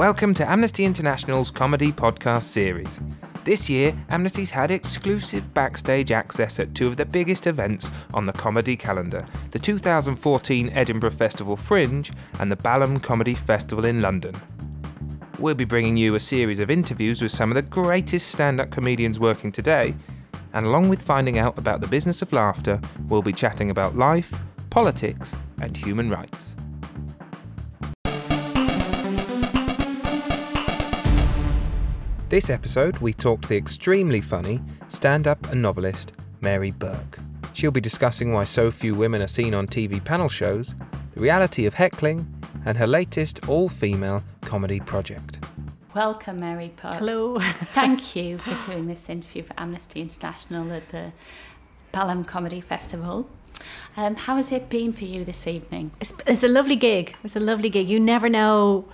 Welcome to Amnesty International's comedy podcast series. This year, Amnesty's had exclusive backstage access at two of the biggest events on the comedy calendar the 2014 Edinburgh Festival Fringe and the Balham Comedy Festival in London. We'll be bringing you a series of interviews with some of the greatest stand up comedians working today, and along with finding out about the business of laughter, we'll be chatting about life, politics, and human rights. This episode, we talk to the extremely funny stand up and novelist Mary Bourke. She'll be discussing why so few women are seen on TV panel shows, the reality of heckling, and her latest all female comedy project. Welcome, Mary Bourke. Hello. Thank you for doing this interview for Amnesty International at the Balham Comedy Festival. Um, how has it been for you this evening? It's, it's a lovely gig. It's a lovely gig. You never know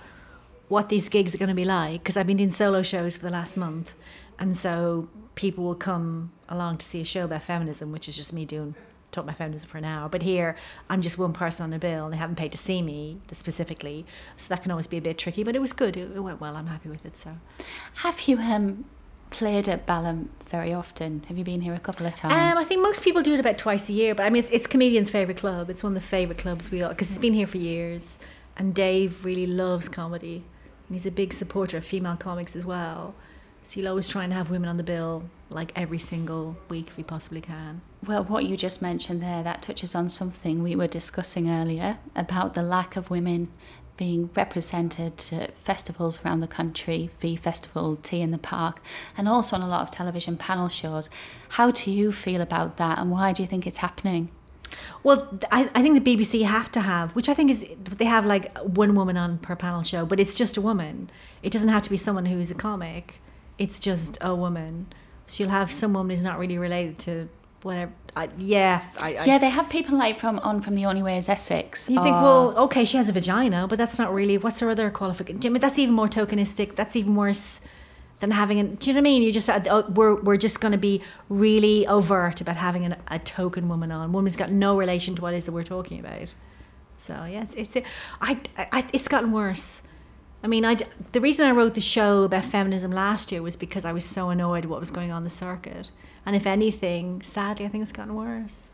what these gigs are going to be like because I've been doing solo shows for the last month. And so people will come along to see a show about feminism, which is just me doing talk about feminism for an hour. But here, I'm just one person on a bill, and they haven't paid to see me specifically, so that can always be a bit tricky. But it was good. It, it went well. I'm happy with it. So, have you um, played at Balham very often? Have you been here a couple of times? Um, I think most people do it about twice a year. But I mean, it's, it's comedians' favorite club. It's one of the favorite clubs we all because it's been here for years, and Dave really loves comedy, and he's a big supporter of female comics as well. So he'll always try and have women on the bill like every single week if he possibly can. Well, what you just mentioned there, that touches on something we were discussing earlier about the lack of women being represented at festivals around the country, V Festival, T in the Park, and also on a lot of television panel shows. How do you feel about that, and why do you think it's happening? Well, I, I think the BBC have to have, which I think is they have like one woman on per panel show, but it's just a woman. It doesn't have to be someone who's a comic. It's just a woman. So you'll have some woman who's not really related to whatever. I, yeah, I, I, yeah, they have people like from on from the Only Way is Essex. You think, well, okay, she has a vagina, but that's not really. What's her other qualification? I mean, that's even more tokenistic. That's even worse than having an. Do you know what I mean? You just uh, we're we're just going to be really overt about having an, a token woman on. Woman's got no relation to what it is that we're talking about. So yeah, it's it's I, I it's gotten worse. I mean, I the reason I wrote the show about feminism last year was because I was so annoyed what was going on the circuit, and if anything, sadly, I think it's gotten worse.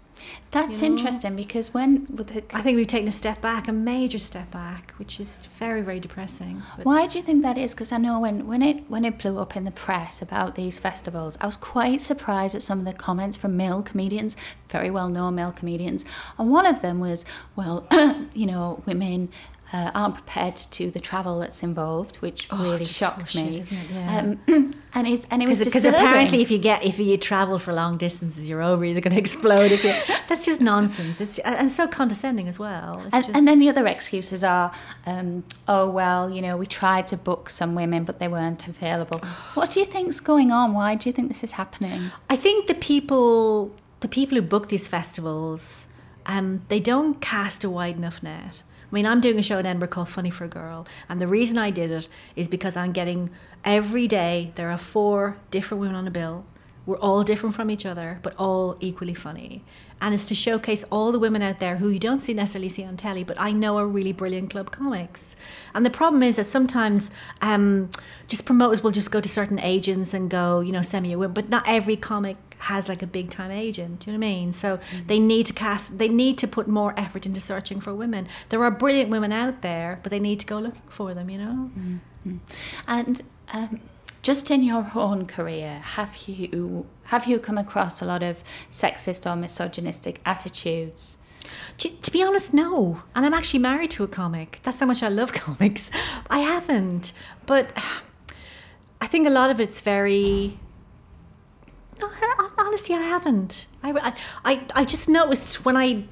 That's you know? interesting because when the, I think we've taken a step back, a major step back, which is very, very depressing. But Why do you think that is? Because I know when, when it when it blew up in the press about these festivals, I was quite surprised at some of the comments from male comedians, very well known male comedians, and one of them was, well, you know, women uh, aren't prepared to the travel that's involved, which oh, really shocked me. It? Yeah. Um, and it's and it was because apparently if you get if you travel for long distances, your ovaries are going to explode. If you, that's just nonsense. It's just, and so condescending as well. And, just, and, then the other excuses are, um, oh well, you know, we tried to book some women, but they weren't available. what do you think's going on? Why do you think this is happening? I think the people the people who book these festivals, um, they don't cast a wide enough net. I mean, I'm doing a show in Edinburgh called Funny for a Girl, and the reason I did it is because I'm getting every day there are four different women on a bill. We're all different from each other, but all equally funny. And it's to showcase all the women out there who you don't see necessarily see on telly, but I know are really brilliant club comics. And the problem is that sometimes um, just promoters will just go to certain agents and go, you know, send me a woman, but not every comic has like a big time agent. Do you know what I mean? So mm-hmm. they need to cast, they need to put more effort into searching for women. There are brilliant women out there, but they need to go looking for them. You know. Mm-hmm. And um, just in your own career, have you have you come across a lot of sexist or misogynistic attitudes? To, to, be honest, no. And I'm actually married to a comic. That's how much I love comics. I haven't. But I think a lot of it's very honestly, I haven't. I, I, I just noticed when I,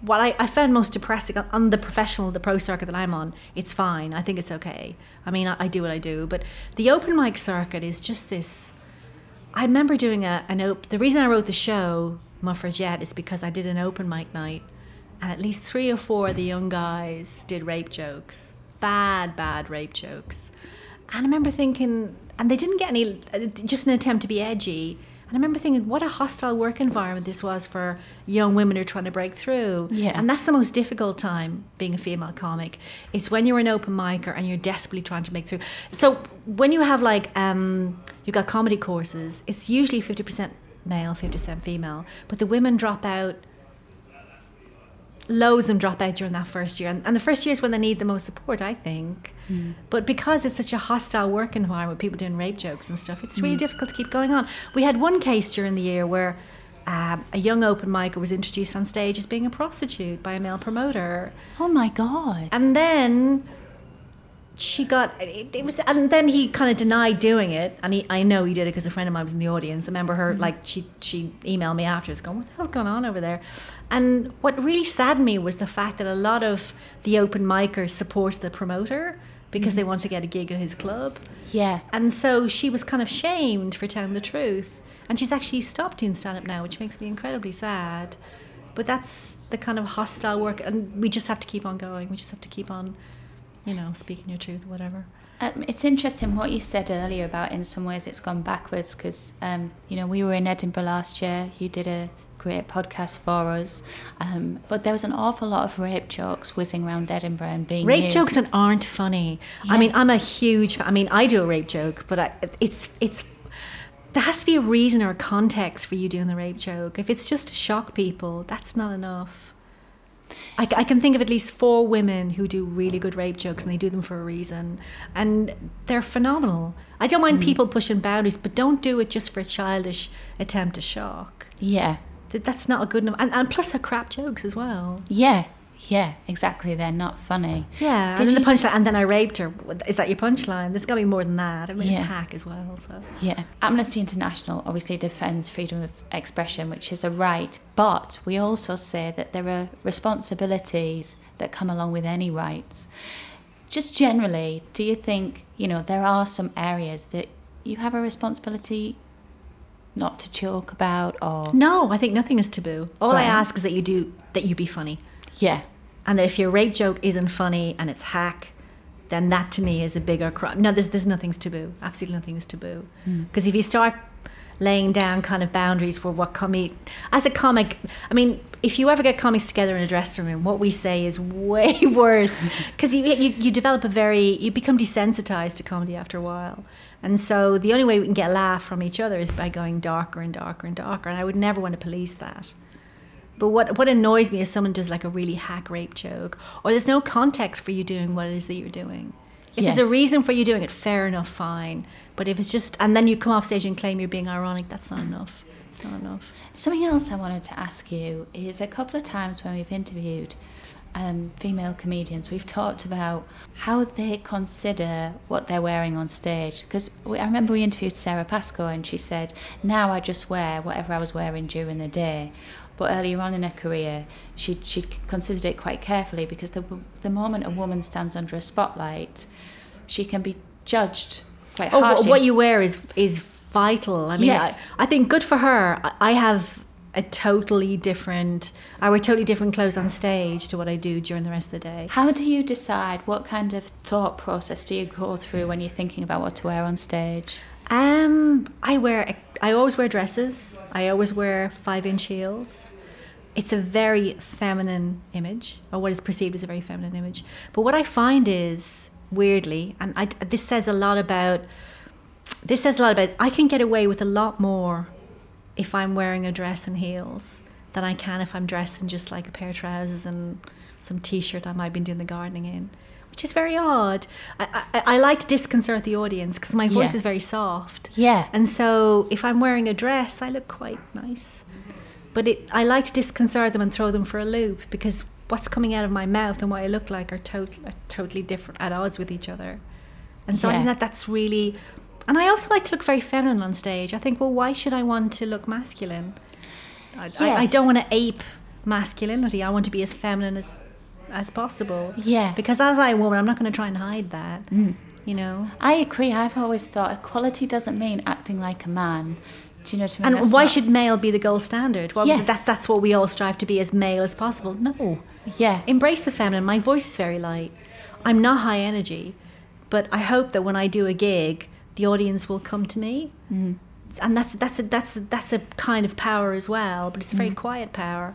what I, I found most depressing on the professional, the pro circuit that I'm on, it's fine. I think it's okay. I mean, I, I do what I do. But the open mic circuit is just this. I remember doing a, an open, the reason I wrote the show, Muffragette, is because I did an open mic night. And at least three or four of the young guys did rape jokes. Bad, bad rape jokes. And I remember thinking, and they didn't get any, uh, just an attempt to be edgy And I remember thinking, what a hostile work environment this was for young women who are trying to break through. Yeah. And that's the most difficult time being a female comic. Is when you're an open micer and you're desperately trying to make through. So when you have like um, you've got comedy courses, it's usually fifty percent male, fifty percent female, but the women drop out loads of them drop out during that first year. And, and the first year is when they need the most support, I think. Hmm. But because it's such a hostile work environment, people doing rape jokes and stuff, it's really difficult to keep going on. We had one case during the year where um, a young open micer was introduced on stage as being a prostitute by a male promoter. Oh my god. And then she got it, it was and then he kind of denied doing it and he I know he did it because a friend of mine was in the audience. I remember her mm-hmm. like she she emailed me afterwards going what the hell's going on over there? And what really saddened me was the fact that a lot of the open micers support the promoter because they mm-hmm. want to get a gig at his club. Yeah. and so she was kind of shamed for telling the truth and she's actually stopped doing stand up now which makes me incredibly sad. But that's the kind of hostile work and we just have to keep on going we just have to keep on you know speaking your truth whatever Um, it's interesting what you said earlier about in some ways it's gone backwards because um, you know we were in Edinburgh last year. You did a great podcast for us, um, but there was an awful lot of rape jokes whizzing around Edinburgh and being rape used. jokes that aren't funny i mean i'm a huge i mean i do a rape joke but I, it's it's there has to be a reason or a context for you doing the rape joke if it's just to shock people that's not enough I, I can think of at least four women who do really good rape jokes and they do them for a reason. And they're phenomenal. I don't mind hmm. people pushing boundaries but don't do it just for a childish attempt to shock. Yeah, that's not a good enough and, and plus they're crap jokes as well. Yeah, yeah. Exactly. They're not funny. Yeah, Did and then the punchline, and then I raped her. Is that your punchline? There's got to be more than that. I mean, Yeah. it's hack as well. So Yeah. Amnesty International obviously defends freedom of expression, which is a right, but we also say that there are responsibilities that come along with any rights. Just generally, do you think, you know, there are some areas that you have a responsibility not to joke about or no, I think nothing is taboo. All I ask is that you do that you be funny, yeah. and that if your rape joke isn't funny and it's hack, then that to me is a bigger crime. No, there's there's nothing's taboo. Absolutely nothing is taboo. Because hmm. if you start laying down kind of boundaries for what comic as a comic i mean if you ever get comics together in a dressing room what we say is way worse because you, you you develop a very you become desensitized to comedy after a while and so the only way we can get a laugh from each other is by going darker and darker and darker and i would never want to police that but what what annoys me is someone does like a really hack rape joke, or there's no context for you doing what it is that you're doing. If there's a reason for you doing it, fair enough, fine. But if it's just and then you come off stage and claim you're being ironic, that's not enough. It's not enough. Something else I wanted to ask you is a couple of times when we've interviewed um, female comedians, we've talked about how they consider what they're wearing on stage. Because I remember we interviewed Sara Pascoe and she said, Now I just wear whatever I was wearing during the day. But earlier on in her career, she she considered it quite carefully because the the moment a woman stands under a spotlight, she can be judged quite Oh, harshly. what you wear is is vital. I mean, Yes. I, I think good for her. I- have a totally different. I wear totally different clothes on stage to what I do during the rest of the day. How do you decide what kind of thought process do you go through when you're thinking about what to wear on stage? Um, I wear. I always wear dresses. I always wear five-inch heels. It's a very feminine image, or what is perceived as a very feminine image. But what I find is weirdly, and I, this says a lot about. This says a lot about. I can get away with a lot more if I'm wearing a dress and heels than I can if I'm dressed in just like a pair of trousers and some t-shirt I might be doing the gardening in, which is very odd. I, I, I like to disconcert the audience because my voice Yeah. is very soft. Yeah. And so if I'm wearing a dress, I look quite nice. But it, I like to disconcert them and throw them for a loop because what's coming out of my mouth and what I look like are, tot- are totally different, at odds with each other. And so I think that that's really. And I also like to look very feminine on stage. I think, well, why should I want to look masculine? I, I, I don't want to ape masculinity. I want to be as feminine as as possible. Yeah. Because as I woman, I'm not going to try and hide that. Mm. You know. I agree. I've always thought equality doesn't mean acting like a man. Do you know what I mean? And That's why not- should male be the gold standard? Well, Yes. that's that's what we all strive to be as male as possible. No, Yeah. embrace the feminine. My voice is very light. I'm not high energy, but I hope that when I do a gig, the audience will come to me. Mm. and that's that's a, that's a, that's a kind of power as well, but it's a very mm. quiet power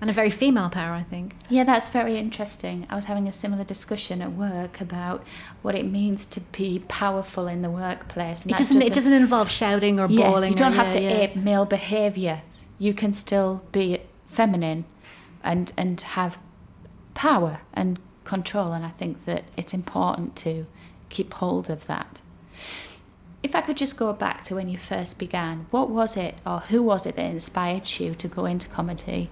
and a very female power, I think. Yeah, that's very interesting. I was having a similar discussion at work about what it means to be powerful in the workplace. It doesn't it doesn't involve shouting or Yes, bawling. you don't or, have yeah, to yeah. ape male behaviour. You can still be feminine and and have power and control. And I think that it's important to keep hold of that. If I could just go back to when you first began, what was it or who was it that inspired you to go into comedy?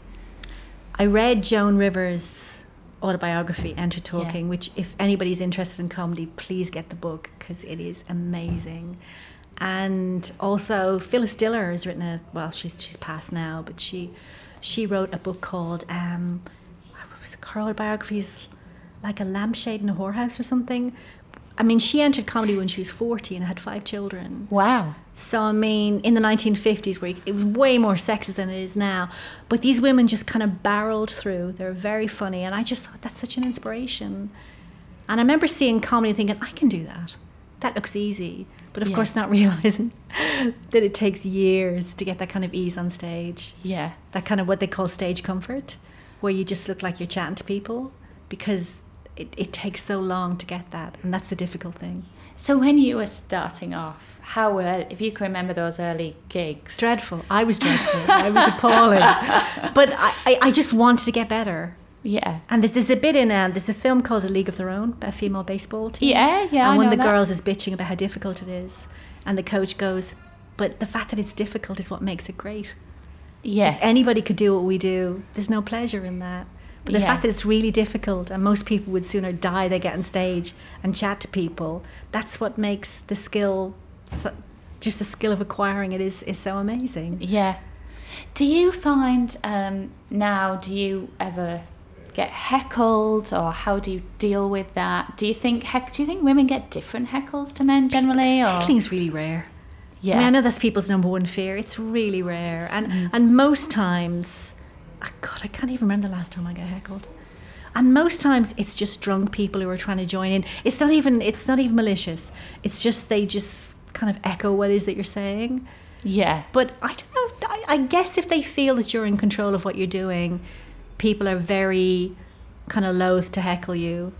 I read Joan Rivers' autobiography, Enter Talking, which, if anybody's interested in comedy, please get the book because it is amazing. And also, Phyllis Diller has written a well, she's she's passed now, but she she wrote a book called um, what was it, her autobiographies like a lampshade in a whorehouse or something. I mean, she entered comedy when she was forty and had five children. Wow. So I mean, in the 1950s, where it was way more sexist than it is now, but these women just kind of barreled through. They're very funny, and I just thought that's such an inspiration. And I remember seeing comedy and thinking, I can do that. That looks easy, but of Yeah. course, not realizing that it takes years to get that kind of ease on stage. Yeah. That kind of what they call stage comfort, where you just look like you're chatting to people, because it, it takes so long to get that, and that's the difficult thing. So when you were starting off, how were if you can remember those early gigs? dreadful. I was dreadful. I was appalling. But I, I, I just wanted to get better. Yeah. And there's, there's a bit in um, there's a film called A League of Their Own, a female baseball team. Yeah, yeah. and one of the that. girls is bitching about how difficult it is, and the coach goes, "But the fact that it's difficult is what makes it great. Yeah. If anybody could do what we do, there's no pleasure in that." But the Yeah. fact that it's really difficult, and most people would sooner die than get on stage and chat to people, that's what makes the skill, so, just the skill of acquiring it is, is so amazing. Yeah. Do you find um, now? Do you ever get heckled, or how do you deal with that? Do you think heck? Do you think women get different heckles to men generally, or Heckling's really rare. yeah? I mean, I know that's people's number one fear. It's really rare, and Mm. and most times, God, I can't even remember the last time I got heckled. And most times, it's just drunk people who are trying to join in. It's not even it's not even malicious. It's just they just kind of echo what it is that you're saying. yeah. But I don't know. I, I guess if they feel that you're in control of what you're doing, people are very kind of loath to heckle you.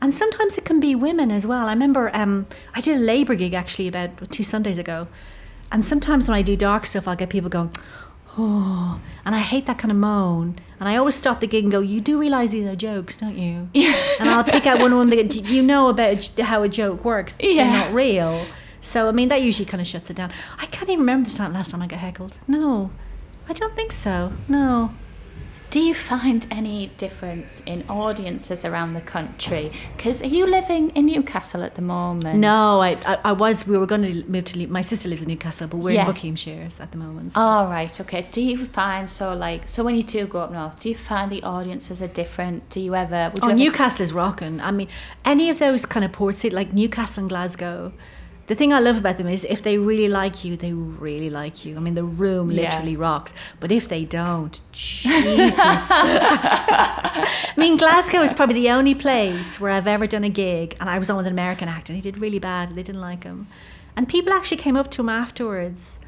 And sometimes it can be women as well. I remember um, I did a labour gig actually about two Sundays ago. And sometimes when I do dark stuff, I'll get people going, oh. And I hate that kind of moan. And I always stop the gig and go, you do realise these are jokes, don't you? Yeah. And I'll pick out one of them. That, do you know about how a joke works? Yeah. They're not real. So I mean, that usually kind of shuts it down. I can't even remember the time last time I got heckled. No, I don't think so. No. Do you find any difference in audiences around the country? Because are you living in Newcastle at the moment? No, I, I, I was. We were going to move to. My sister lives in Newcastle, but we're Yeah. in Buckinghamshire at the moment. All right, okay. Do you find so like so when you do go up north, do you find the audiences are different? Do you ever? Would you Oh, ever- Newcastle is rocking. I mean, any of those kind of port cities like Newcastle and Glasgow. The thing I love about them is if they really like you, they really like you. I mean, the room Yeah. literally rocks. But if they don't, Jesus. I mean, Glasgow is probably the only place where I've ever done a gig, and I was on with an American actor, and he did really bad. They didn't like him, and people actually came up to him afterwards,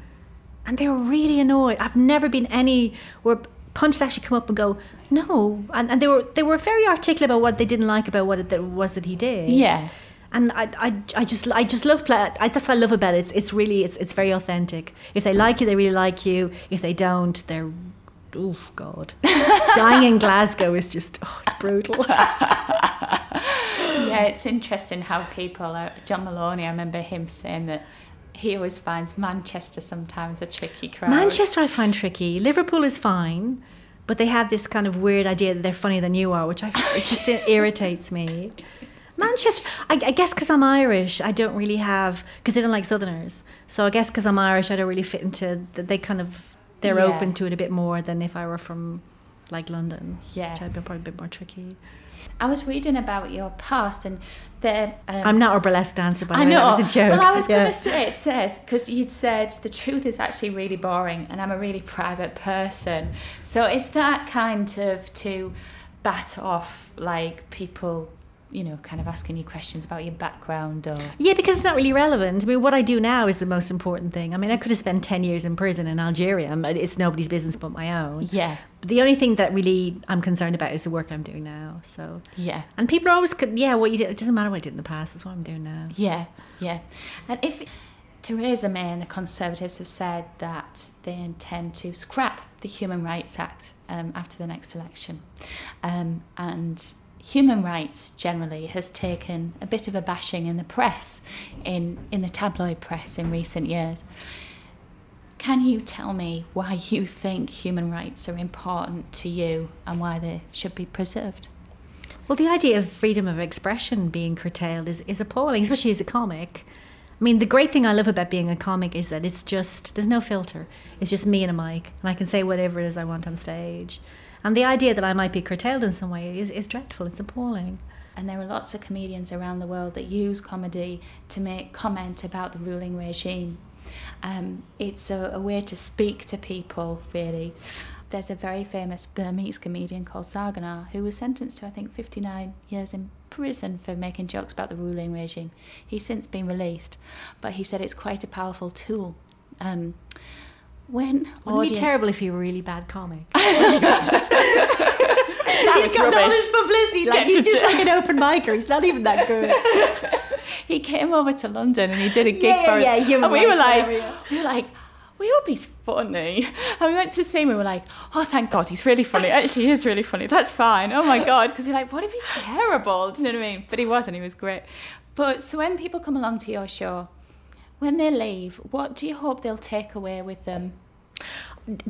and they were really annoyed. I've never been any where punches actually come up and go no, and, and they were they were very articulate about what they didn't like about what it was that he did. Yeah. And I, I, I just I just love play. I, that's what I love about it. It's, it's really it's, it's very authentic. If they like you, they really like you. If they don't, they're oh god. Dying in Glasgow is just oh, it's brutal. Yeah, it's interesting how people. Are, John Maloney, I remember him saying that he always finds Manchester sometimes a tricky crowd. Manchester I find tricky. Liverpool is fine, but they have this kind of weird idea that they're funnier than you are, which I it just irritates me. Manchester, I, I guess because I'm Irish, I don't really have because they don't like Southerners. So I guess because I'm Irish, I don't really fit into. They kind of they're Yeah. open to it a bit more than if I were from like London. Yeah. which I'd be probably a bit more tricky. I was reading about your past and the. Um, I'm not a burlesque dancer, but I know. that was a joke. Well, I was Yeah. going to say, it says, because you'd said the truth is actually really boring and I'm a really private person. So is that kind of to bat off like people, you know, kind of asking you questions about your background or. Yeah, because it's not really relevant. I mean, what I do now is the most important thing. I mean, I could have spent 10 years in prison in Algeria. It's nobody's business but my own. Yeah. But the only thing that really I'm concerned about is the work I'm doing now. So. Yeah. And people are always, yeah, what you did, it doesn't matter what I did in the past, it's what I'm doing now. So. Yeah, yeah. And if. Theresa May and the Conservatives have said that they intend to scrap the Human Rights Act um, after the next election. Um, and human rights generally has taken a bit of a bashing in the press, in, in the tabloid press in recent years. Can you tell me why you think human rights are important to you and why they should be preserved? Well, the idea of freedom of expression being curtailed is, is appalling, especially as a comic. I mean, the great thing I love about being a comic is that it's just, there's no filter. It's just me and a mic, and I can say whatever it is I want on stage. And the idea that I might be curtailed in some way is, is dreadful, it's appalling. And there are lots of comedians around the world that use comedy to make comment about the ruling regime. Um, it's a, a way to speak to people, really. There's a very famous Burmese comedian called Zarganar who was sentenced to, I think, 59 years in prison for making jokes about the ruling regime. He's since been released, but he said it's quite a powerful tool. Um, when Wouldn't audience... be terrible if you were a really bad comic. he's got all this publicity. Like he's just like an open micer. He's not even that good. he came over to London and he did a gig Yeah, for us. yeah, and we were like, we were like, we hope he's funny. And we went to see him. We were like, oh, thank God, he's really funny. Actually, he is really funny. That's fine. Oh my God, because you're like, what if he's terrible? Do you know what I mean? But he wasn't. He was great. But so when people come along to your show, when they leave, what do you hope they'll take away with them?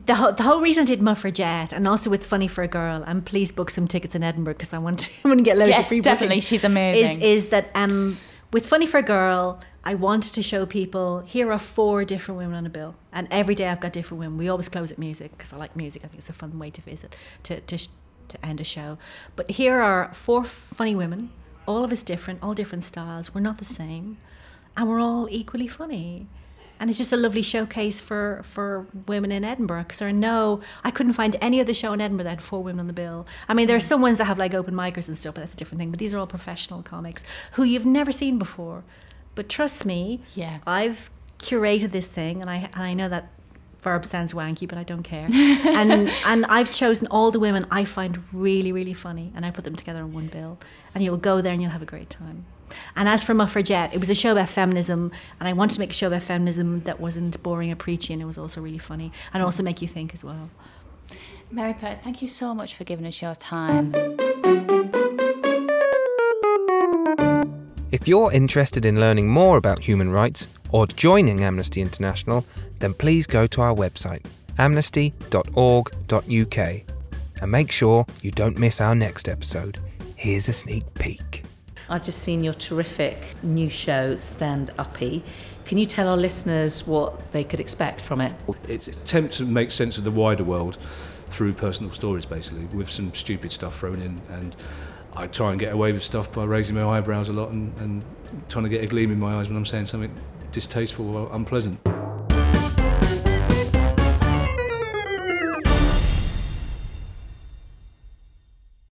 the whole, the whole reason I did Muffragette and also with Funny for a Girl, and please book some tickets in Edinburgh because I want to, I want to get loads of free. Yes, definitely. She's amazing. Is, is that um, with Funny for a Girl, I wanted to show people here are four different women on a bill, and every day I've got different women. We always close at music because I like music. I think it's a fun way to visit to to to end a show. But here are four funny women, all of us different, all different styles. We're not the same, and we're all equally funny and it's just a lovely showcase for for women in Edinburgh because I know I couldn't find any other show in Edinburgh that had four women on the bill. I mean, there are mm. some ones that have like open micers and stuff, but that's a different thing. But these are all professional comics who you've never seen before. But trust me, Yeah. I've curated this thing, and I and I know that verb sounds wanky, but I don't care. and and I've chosen all the women I find really really funny, and I put them together on one bill, and you'll go there and you'll have a great time. And as for Muffragette, it was a show about feminism, and I wanted to make a show about feminism that wasn't boring or preachy, and it was also really funny, and also make you think as well. Mary Pert, thank you so much for giving us your time. If you're interested in learning more about human rights or joining Amnesty International, then please go to our website, amnesty.org.uk, and make sure you don't miss our next episode. Here's a sneak peek. I've just seen your terrific new show, Stand Uppy. Can you tell our listeners what they could expect from it? It's an attempt to make sense of the wider world through personal stories, basically, with some stupid stuff thrown in. And I try and get away with stuff by raising my eyebrows a lot and, and trying to get a gleam in my eyes when I'm saying something distasteful or unpleasant.